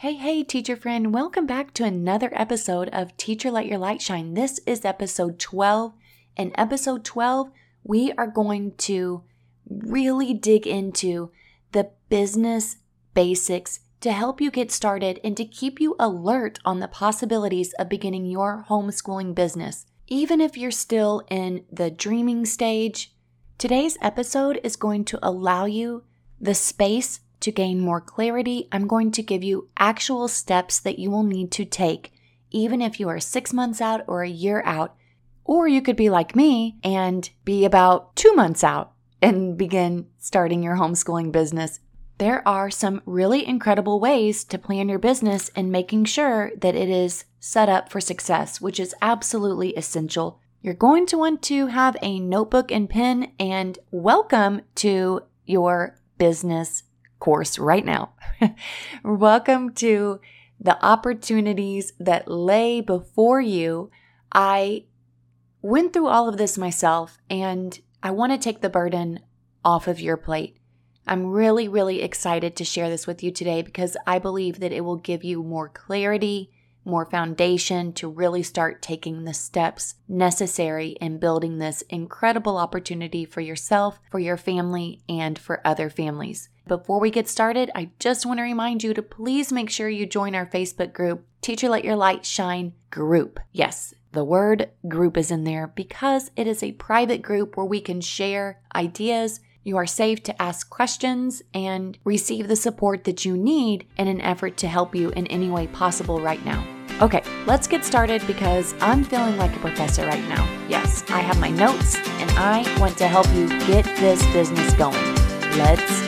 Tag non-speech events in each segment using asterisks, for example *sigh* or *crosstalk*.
Hey, hey, teacher friend, welcome back to another episode of Teacher Let Your Light Shine. This is episode 12. In episode 12, we are going to really dig into the business basics to help you get started and to keep you alert on the possibilities of beginning your homeschooling business. Even if you're still in the dreaming stage, today's episode is going to allow you the space to gain more clarity. I'm going to give you actual steps that you will need to take, even if you are six months out or a year out. Or you could be like me and be about two months out and begin starting your homeschooling business there are some really incredible ways to plan your business and making sure that it is set up for success, which is absolutely essential. You're going to want to have a notebook and pen and welcome to your business course right now. *laughs* welcome to the opportunities that lay before you. I went through all of this myself and I want to take the burden off of your plate. I'm really, really excited to share this with you today because I believe that it will give you more clarity, more foundation to really start taking the steps necessary in building this incredible opportunity for yourself, for your family, and for other families. Before we get started, I just want to remind you to please make sure you join our Facebook group, Teacher Let Your Light Shine Group. Yes, the word group is in there because it is a private group where we can share ideas you are safe to ask questions and receive the support that you need in an effort to help you in any way possible right now. Okay, let's get started because I'm feeling like a professor right now. Yes, I have my notes and I want to help you get this business going. Let's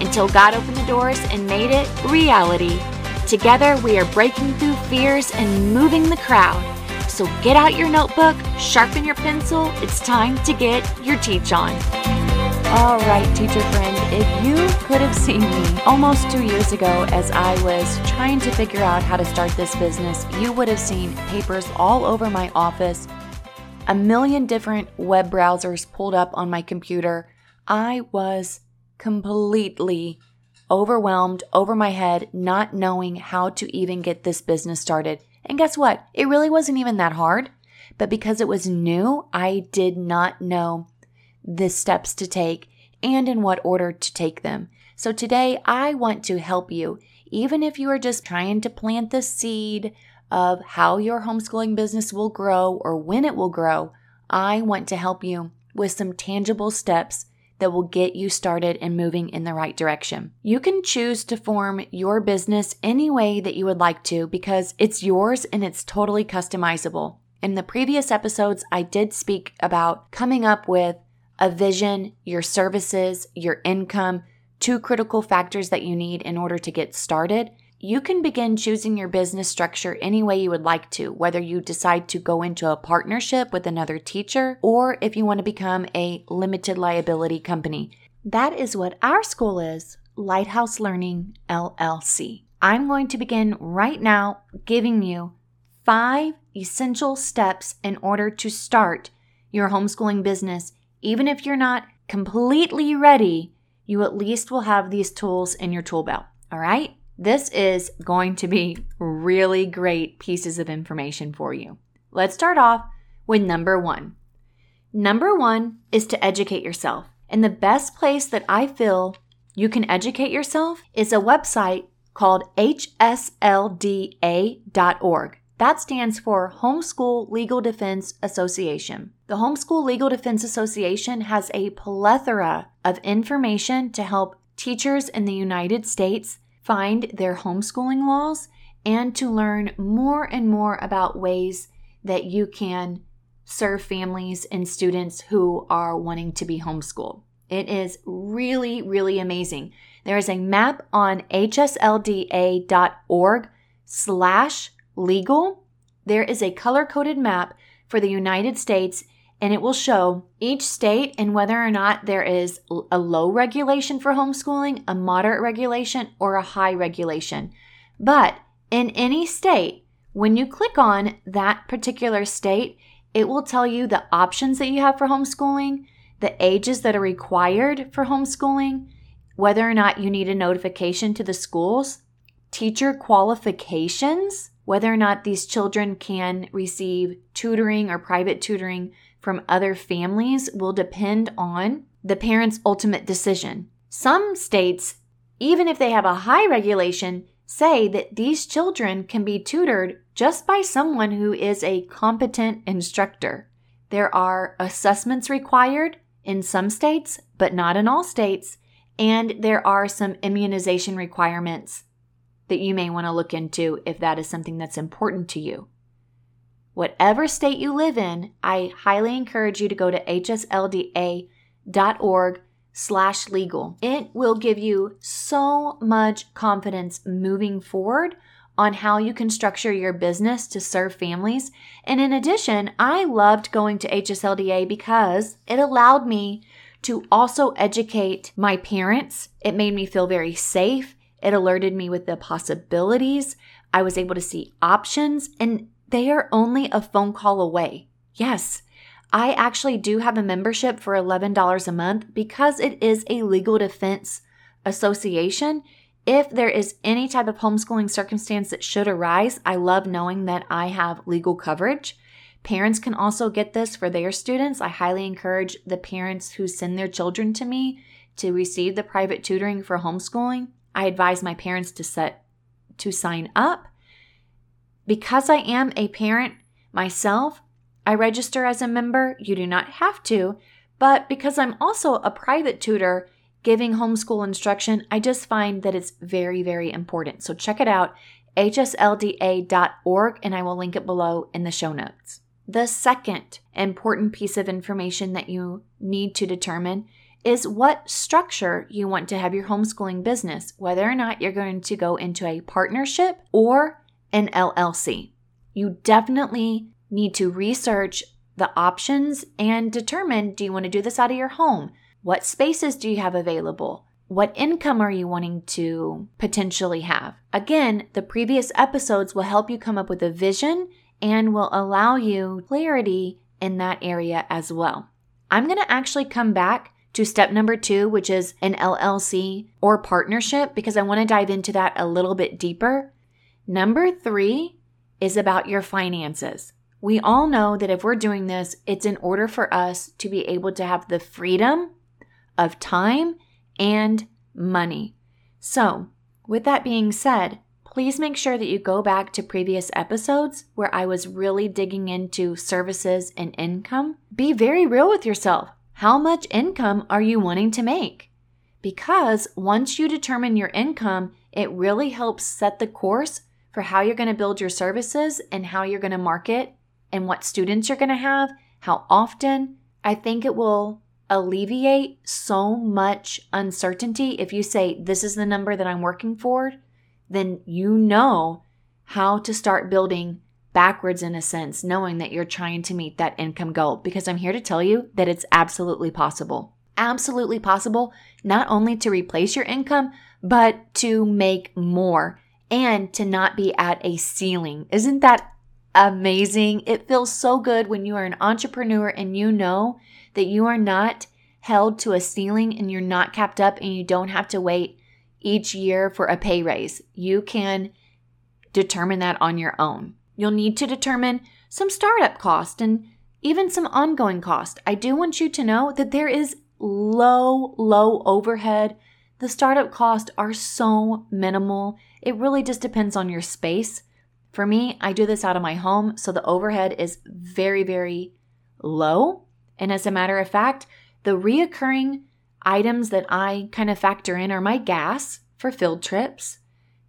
until God opened the doors and made it reality. Together, we are breaking through fears and moving the crowd. So get out your notebook, sharpen your pencil. It's time to get your teach on. All right, teacher friend, if you could have seen me almost two years ago as I was trying to figure out how to start this business, you would have seen papers all over my office, a million different web browsers pulled up on my computer. I was completely overwhelmed, over my head, not knowing how to even get this business started. And guess what? It really wasn't even that hard. But because it was new, I did not know the steps to take and in what order to take them. So today I want to help you, even if you are just trying to plant the seed of how your homeschooling business will grow or when it will grow. I want to help you with some tangible steps that will get you started and moving in the right direction. You can choose to form your business any way that you would like to because it's yours and it's totally customizable. In the previous episodes, I did speak about coming up with a vision, your services, your income, two critical factors that you need in order to get started, you can begin choosing your business structure any way you would like to, whether you decide to go into a partnership with another teacher or if you want to become a limited liability company. That is what our school is Lighthouse Learning LLC. I'm going to begin right now giving you five essential steps in order to start your homeschooling business even if you're not completely ready, you at least will have these tools in your tool belt. All right? This is going to be really great pieces of information for you. Let's start off with number one. Number one is to educate yourself. And the best place that I feel you can educate yourself is a website called hslda.org. That stands for Homeschool Legal Defense Association. The Homeschool Legal Defense Association has a plethora of information to help teachers in the United States find their homeschooling laws and to learn more and more about ways that you can serve families and students who are wanting to be homeschooled. It is really, really amazing. There is a map on hslda.org slash legal. There is a color coded map for the United States and it will show each state and whether or not there is a low regulation for homeschooling, a moderate regulation, or a high regulation. But in any state, when you click on that particular state, it will tell you the options that you have for homeschooling, the ages that are required for homeschooling, whether or not you need a notification to the schools, teacher qualifications, whether or not these children can receive tutoring or private tutoring from other families will depend on the parent's ultimate decision. Some states, even if they have a high regulation, say that these children can be tutored just by someone who is a competent instructor. There are assessments required in some states, but not in all states, and there are some immunization requirements that you may want to look into if that is something that's important to you. Whatever state you live in, I highly encourage you to go to hslda.org slash legal. It will give you so much confidence moving forward on how you can structure your business to serve families. And in addition, I loved going to HSLDA because it allowed me to also educate my parents. It made me feel very safe. It alerted me with the possibilities. I was able to see options and they are only a phone call away. Yes, I actually do have a membership for $11 a month because it is a legal defense association. If there is any type of homeschooling circumstance that should arise, I love knowing that I have legal coverage. Parents can also get this for their students. I highly encourage the parents who send their children to me to receive the private tutoring for homeschooling. I advise my parents to set to sign up. Because I am a parent myself, I register as a member. You do not have to, but because I'm also a private tutor giving homeschool instruction, I just find that it's very, very important. So check it out, hslda.org, and I will link it below in the show notes. The second important piece of information that you need to determine is what structure you want to have your homeschooling business, whether or not you're going to go into a partnership or an LLC. You definitely need to research the options and determine do you want to do this out of your home? What spaces do you have available? What income are you wanting to potentially have? Again, the previous episodes will help you come up with a vision and will allow you clarity in that area as well. I'm going to actually come back to step number two, which is an LLC or partnership, because I want to dive into that a little bit deeper. Number three is about your finances. We all know that if we're doing this, it's in order for us to be able to have the freedom of time and money. So, with that being said, please make sure that you go back to previous episodes where I was really digging into services and income. Be very real with yourself. How much income are you wanting to make? Because once you determine your income, it really helps set the course for how you're going to build your services and how you're going to market and what students you're going to have, how often. I think it will alleviate so much uncertainty. If you say, This is the number that I'm working for, then you know how to start building backwards in a sense, knowing that you're trying to meet that income goal. Because I'm here to tell you that it's absolutely possible. Absolutely possible, not only to replace your income, but to make more and to not be at a ceiling. Isn't that amazing? It feels so good when you are an entrepreneur and you know that you are not held to a ceiling and you're not capped up and you don't have to wait each year for a pay raise. You can determine that on your own. You'll need to determine some startup cost and even some ongoing cost. I do want you to know that there is low, low overhead The startup costs are so minimal. It really just depends on your space. For me, I do this out of my home, so the overhead is very, very low. And as a matter of fact, the reoccurring items that I kind of factor in are my gas for field trips,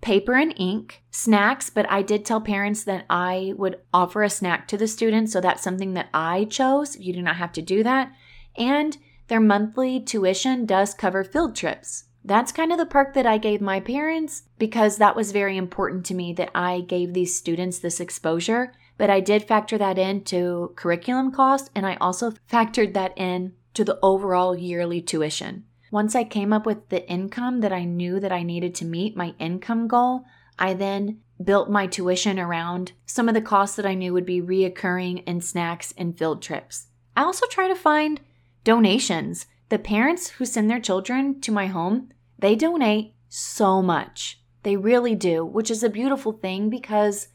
paper and ink, snacks, but I did tell parents that I would offer a snack to the students, so that's something that I chose. You do not have to do that. And their monthly tuition does cover field trips. That's kind of the perk that I gave my parents because that was very important to me that I gave these students this exposure. But I did factor that into curriculum cost and I also factored that in to the overall yearly tuition. Once I came up with the income that I knew that I needed to meet my income goal, I then built my tuition around some of the costs that I knew would be reoccurring in snacks and field trips. I also try to find donations. The parents who send their children to my home, they donate so much. They really do, which is a beautiful thing because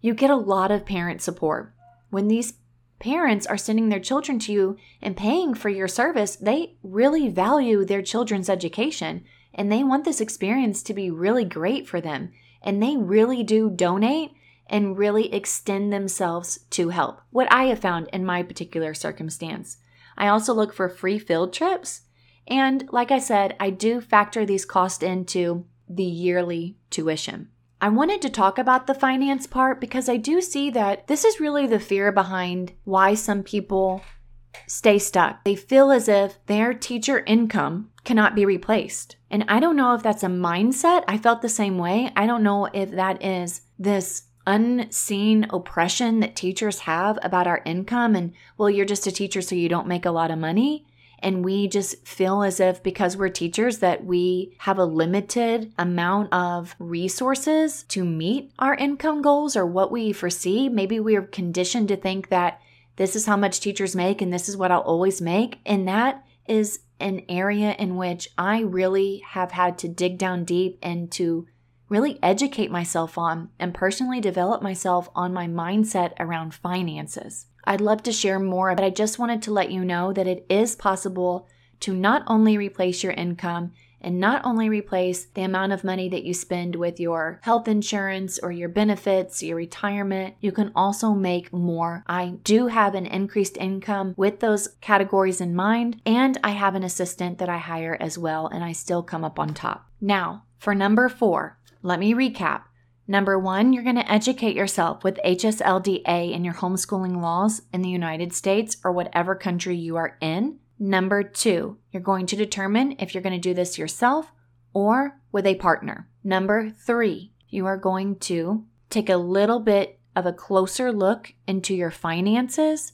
you get a lot of parent support. When these parents are sending their children to you and paying for your service, they really value their children's education and they want this experience to be really great for them. And they really do donate and really extend themselves to help, what I have found in my particular circumstance. I also look for free field trips. And like I said, I do factor these costs into the yearly tuition. I wanted to talk about the finance part because I do see that this is really the fear behind why some people stay stuck. They feel as if their teacher income cannot be replaced. And I don't know if that's a mindset. I felt the same way. I don't know if that is this unseen oppression that teachers have about our income and, well, you're just a teacher, so you don't make a lot of money and we just feel as if because we're teachers that we have a limited amount of resources to meet our income goals or what we foresee. Maybe we're conditioned to think that this is how much teachers make and this is what I'll always make. And that is an area in which I really have had to dig down deep and to really educate myself on and personally develop myself on my mindset around finances. I'd love to share more, but I just wanted to let you know that it is possible to not only replace your income and not only replace the amount of money that you spend with your health insurance or your benefits, your retirement, you can also make more. I do have an increased income with those categories in mind, and I have an assistant that I hire as well, and I still come up on top. Now, for number four, let me recap. Number one, you're going to educate yourself with HSLDA and your homeschooling laws in the United States or whatever country you are in. Number two, you're going to determine if you're going to do this yourself or with a partner. Number three, you are going to take a little bit of a closer look into your finances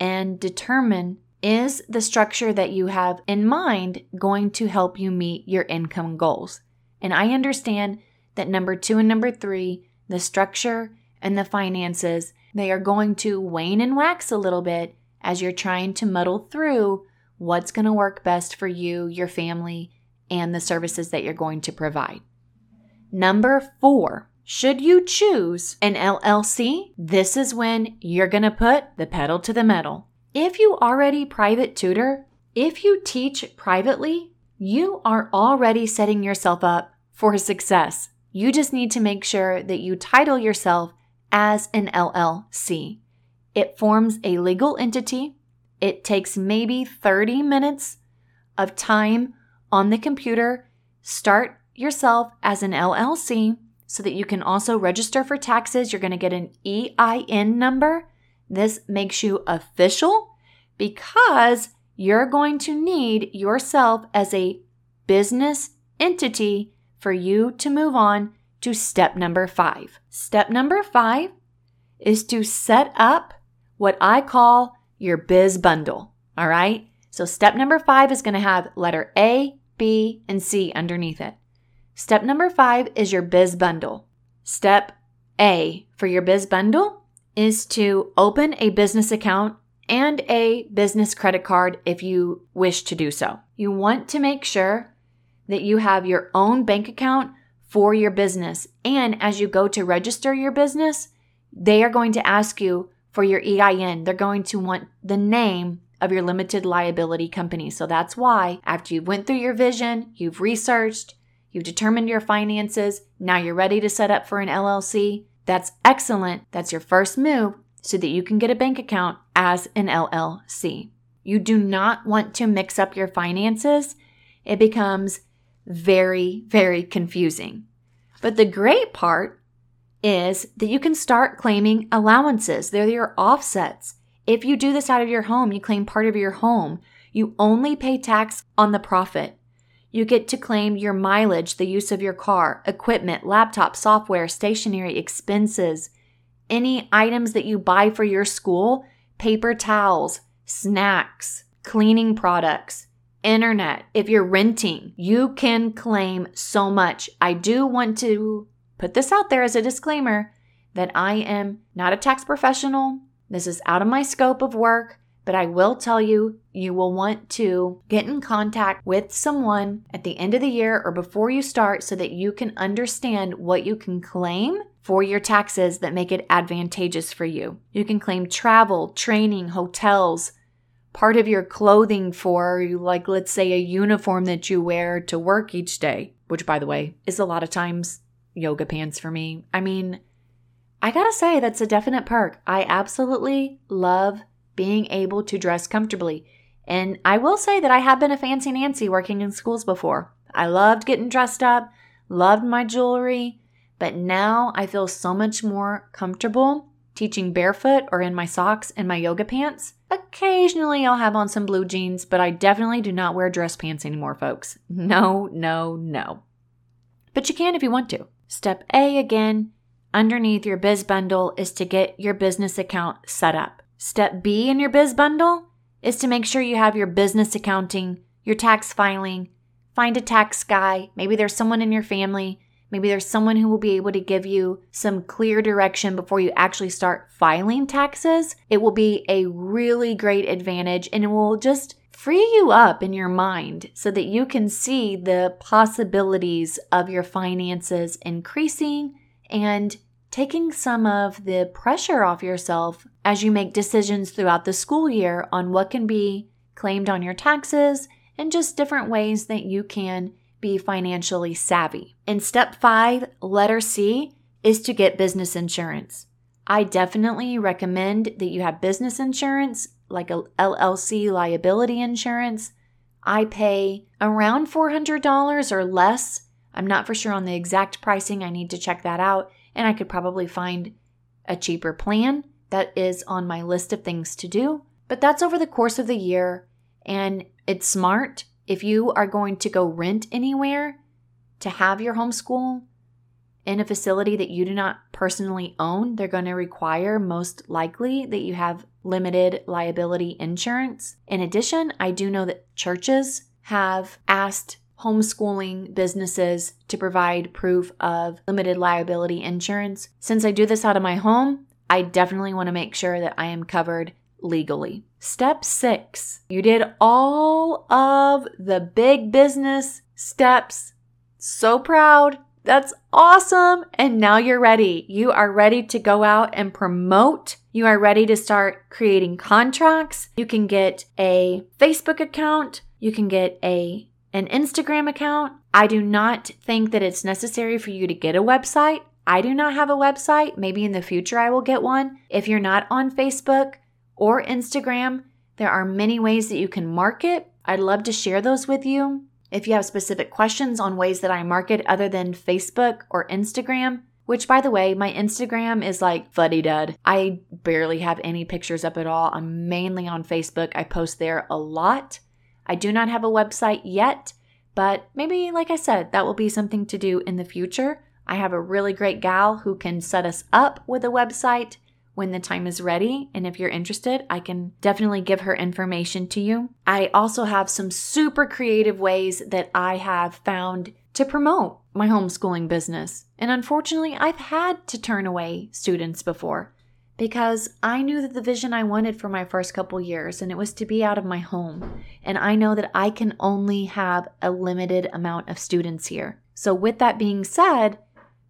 and determine is the structure that you have in mind going to help you meet your income goals? And I understand that number two and number three, the structure and the finances, they are going to wane and wax a little bit as you're trying to muddle through what's going to work best for you, your family, and the services that you're going to provide. Number four, should you choose an LLC, this is when you're going to put the pedal to the metal. If you already private tutor, if you teach privately, you are already setting yourself up for success. You just need to make sure that you title yourself as an LLC. It forms a legal entity. It takes maybe 30 minutes of time on the computer. Start yourself as an LLC so that you can also register for taxes. You're going to get an EIN number. This makes you official because you're going to need yourself as a business entity for you to move on to step number five. Step number five is to set up what I call your biz bundle. All right. So step number five is going to have letter A, B, and C underneath it. Step number five is your biz bundle. Step A for your biz bundle is to open a business account and a business credit card if you wish to do so. You want to make sure that you have your own bank account for your business. And as you go to register your business, they are going to ask you for your EIN. They're going to want the name of your limited liability company. So that's why after you went through your vision, you've researched, you've determined your finances, now you're ready to set up for an LLC. That's excellent. That's your first move so that you can get a bank account as an LLC. You do not want to mix up your finances. It becomes very, very confusing. But the great part is that you can start claiming allowances. They're your offsets. If you do this out of your home, you claim part of your home. You only pay tax on the profit. You get to claim your mileage, the use of your car, equipment, laptop, software, stationery, expenses, any items that you buy for your school, paper towels, snacks, cleaning products, internet. If you're renting, you can claim so much. I do want to put this out there as a disclaimer that I am not a tax professional. This is out of my scope of work, but I will tell you, you will want to get in contact with someone at the end of the year or before you start so that you can understand what you can claim for your taxes that make it advantageous for you. You can claim travel, training, hotels, part of your clothing for, like, let's say, a uniform that you wear to work each day, which, by the way, is a lot of times yoga pants for me. I mean, I gotta say, that's a definite perk. I absolutely love being able to dress comfortably. And I will say that I have been a fancy Nancy working in schools before. I loved getting dressed up, loved my jewelry, but now I feel so much more comfortable teaching barefoot or in my socks and my yoga pants. Occasionally I'll have on some blue jeans, but I definitely do not wear dress pants anymore, folks. No, no, no. But you can if you want to. Step A again, underneath your biz bundle is to get your business account set up. Step B in your biz bundle is to make sure you have your business accounting, your tax filing, find a tax guy. Maybe there's someone in your family Maybe there's someone who will be able to give you some clear direction before you actually start filing taxes. It will be a really great advantage and it will just free you up in your mind so that you can see the possibilities of your finances increasing and taking some of the pressure off yourself as you make decisions throughout the school year on what can be claimed on your taxes and just different ways that you can be financially savvy. And step five, letter C, is to get business insurance. I definitely recommend that you have business insurance, like a LLC liability insurance. I pay around $400 or less. I'm not for sure on the exact pricing. I need to check that out. And I could probably find a cheaper plan. That is on my list of things to do. But that's over the course of the year. And it's smart if you are going to go rent anywhere to have your homeschool in a facility that you do not personally own, they're going to require most likely that you have limited liability insurance. In addition, I do know that churches have asked homeschooling businesses to provide proof of limited liability insurance. Since I do this out of my home, I definitely want to make sure that I am covered legally. Step six, you did all of the big business steps. So proud. That's awesome. And now you're ready. You are ready to go out and promote. You are ready to start creating contracts. You can get a Facebook account. You can get a an Instagram account. I do not think that it's necessary for you to get a website. I do not have a website. Maybe in the future I will get one. If you're not on Facebook, or Instagram. There are many ways that you can market. I'd love to share those with you. If you have specific questions on ways that I market other than Facebook or Instagram, which by the way, my Instagram is like fuddy dud. I barely have any pictures up at all. I'm mainly on Facebook. I post there a lot. I do not have a website yet, but maybe, like I said, that will be something to do in the future. I have a really great gal who can set us up with a website when the time is ready. And if you're interested, I can definitely give her information to you. I also have some super creative ways that I have found to promote my homeschooling business. And unfortunately, I've had to turn away students before because I knew that the vision I wanted for my first couple years and it was to be out of my home. And I know that I can only have a limited amount of students here. So with that being said,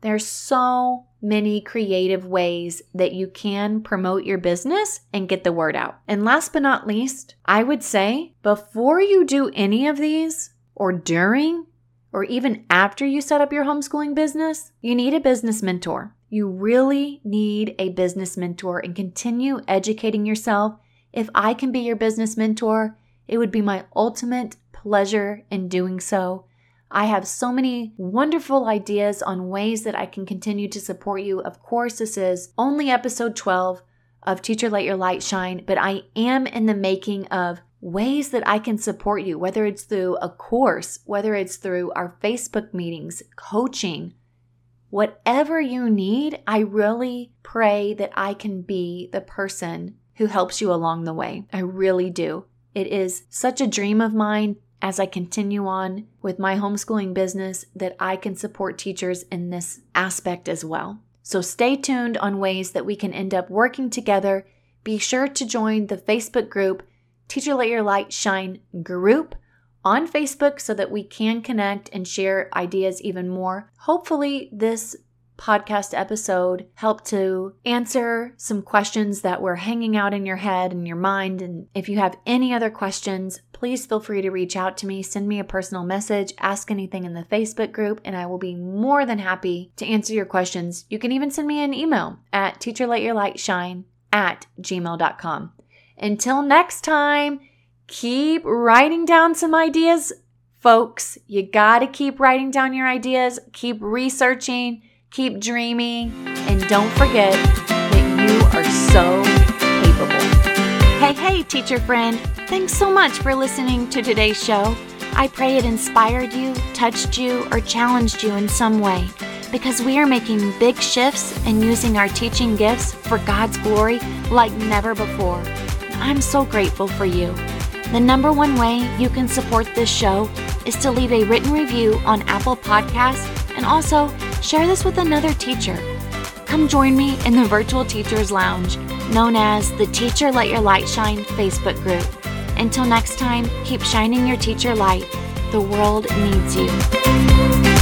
There's so many creative ways that you can promote your business and get the word out. And last but not least, I would say before you do any of these, or during, or even after you set up your homeschooling business, you need a business mentor. You really need a business mentor and continue educating yourself. If I can be your business mentor, it would be my ultimate pleasure in doing so. I have so many wonderful ideas on ways that I can continue to support you. Of course, this is only episode 12 of Teacher Let Your Light Shine, but I am in the making of ways that I can support you, whether it's through a course, whether it's through our Facebook meetings, coaching, whatever you need. I really pray that I can be the person who helps you along the way. I really do. It is such a dream of mine as I continue on with my homeschooling business that I can support teachers in this aspect as well. So stay tuned on ways that we can end up working together. Be sure to join the Facebook group, Teacher Let Your Light Shine group on Facebook so that we can connect and share ideas even more. Hopefully, this podcast episode helped to answer some questions that were hanging out in your head and your mind. And if you have any other questions, please feel free to reach out to me, send me a personal message, ask anything in the Facebook group, and I will be more than happy to answer your questions. You can even send me an email at teacherletyourlightshine at gmail.com. Until next time, keep writing down some ideas. Folks, you gotta keep writing down your ideas, keep researching, keep dreaming, and don't forget that you are so capable. Hey, hey, teacher friend. Thanks so much for listening to today's show. I pray it inspired you, touched you, or challenged you in some way because we are making big shifts and using our teaching gifts for God's glory like never before. I'm so grateful for you. The number one way you can support this show is to leave a written review on Apple Podcasts and also share this with another teacher. Come join me in the Virtual Teachers Lounge, known as the Teacher Let Your Light Shine Facebook group. Until next time, keep shining your teacher light. The world needs you.